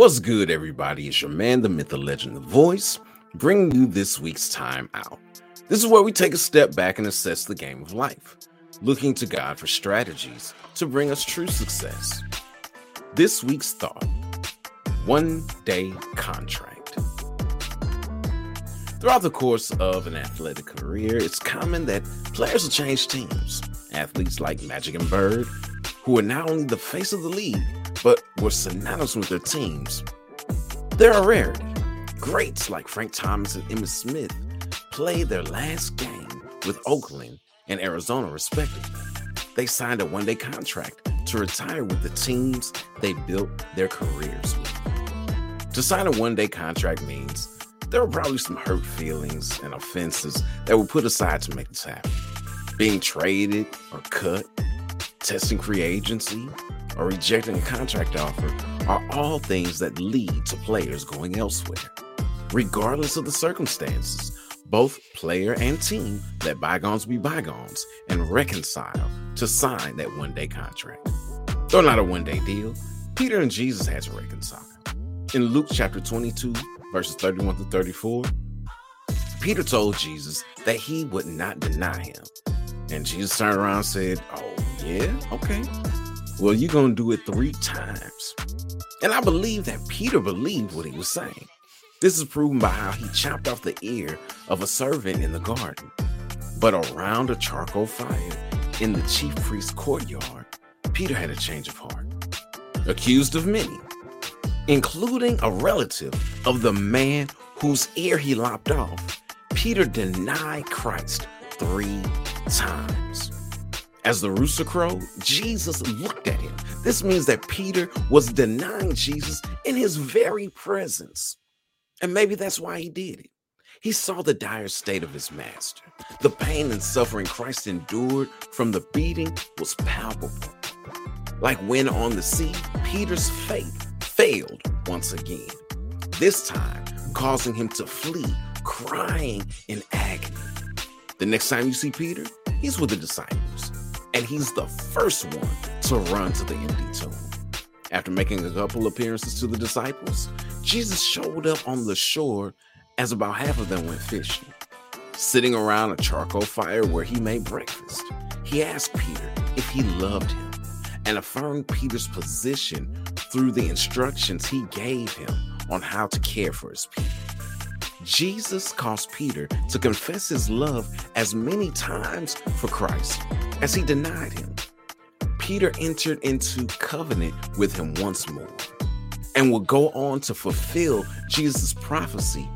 What's good, everybody? It's your man, the myth, the legend, the voice, bringing you this week's time out. This is where we take a step back and assess the game of life, looking to God for strategies to bring us true success. This week's thought one day contract. Throughout the course of an athletic career, it's common that players will change teams. Athletes like Magic and Bird, who are not only the face of the league, but were synonymous with their teams. They're a rarity. Greats like Frank Thomas and Emmitt Smith played their last game with Oakland and Arizona, respectively. They signed a one day contract to retire with the teams they built their careers with. To sign a one day contract means there were probably some hurt feelings and offenses that were put aside to make this happen. Being traded or cut, testing free agency, or rejecting a contract offer are all things that lead to players going elsewhere. Regardless of the circumstances, both player and team let bygones be bygones and reconcile to sign that one day contract. Though not a one day deal, Peter and Jesus had to reconcile. In Luke chapter 22, verses 31 to 34, Peter told Jesus that he would not deny him. And Jesus turned around and said, Oh, yeah, okay. Well, you're going to do it three times. And I believe that Peter believed what he was saying. This is proven by how he chopped off the ear of a servant in the garden. But around a charcoal fire in the chief priest's courtyard, Peter had a change of heart. Accused of many, including a relative of the man whose ear he lopped off, Peter denied Christ three times. As the rooster crowed, Jesus looked at him. This means that Peter was denying Jesus in his very presence. And maybe that's why he did it. He saw the dire state of his master. The pain and suffering Christ endured from the beating was palpable. Like when on the sea, Peter's faith failed once again, this time causing him to flee, crying in agony. The next time you see Peter, he's with the disciples and he's the first one to run to the empty tomb. After making a couple appearances to the disciples, Jesus showed up on the shore as about half of them went fishing. Sitting around a charcoal fire where he made breakfast, he asked Peter if he loved him and affirmed Peter's position through the instructions he gave him on how to care for his people. Jesus caused Peter to confess his love as many times for Christ as he denied him. Peter entered into covenant with him once more and will go on to fulfill Jesus' prophecy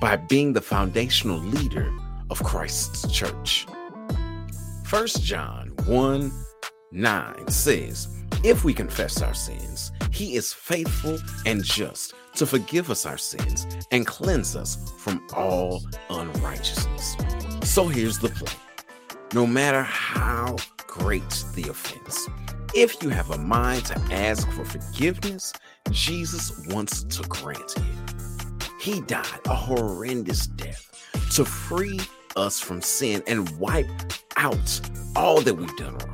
by being the foundational leader of Christ's church. 1 John 1 9 says, If we confess our sins, he is faithful and just to forgive us our sins and cleanse us from all unrighteousness. So here's the play no matter how great the offense, if you have a mind to ask for forgiveness, Jesus wants to grant it. He died a horrendous death to free us from sin and wipe out all that we've done wrong.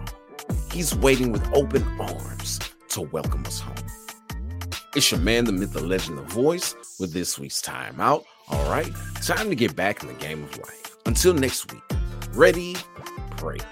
He's waiting with open arms to welcome us home. It's your man, the myth, the legend, the voice, with this week's time out. All right, time to get back in the game of life. Until next week, ready, break.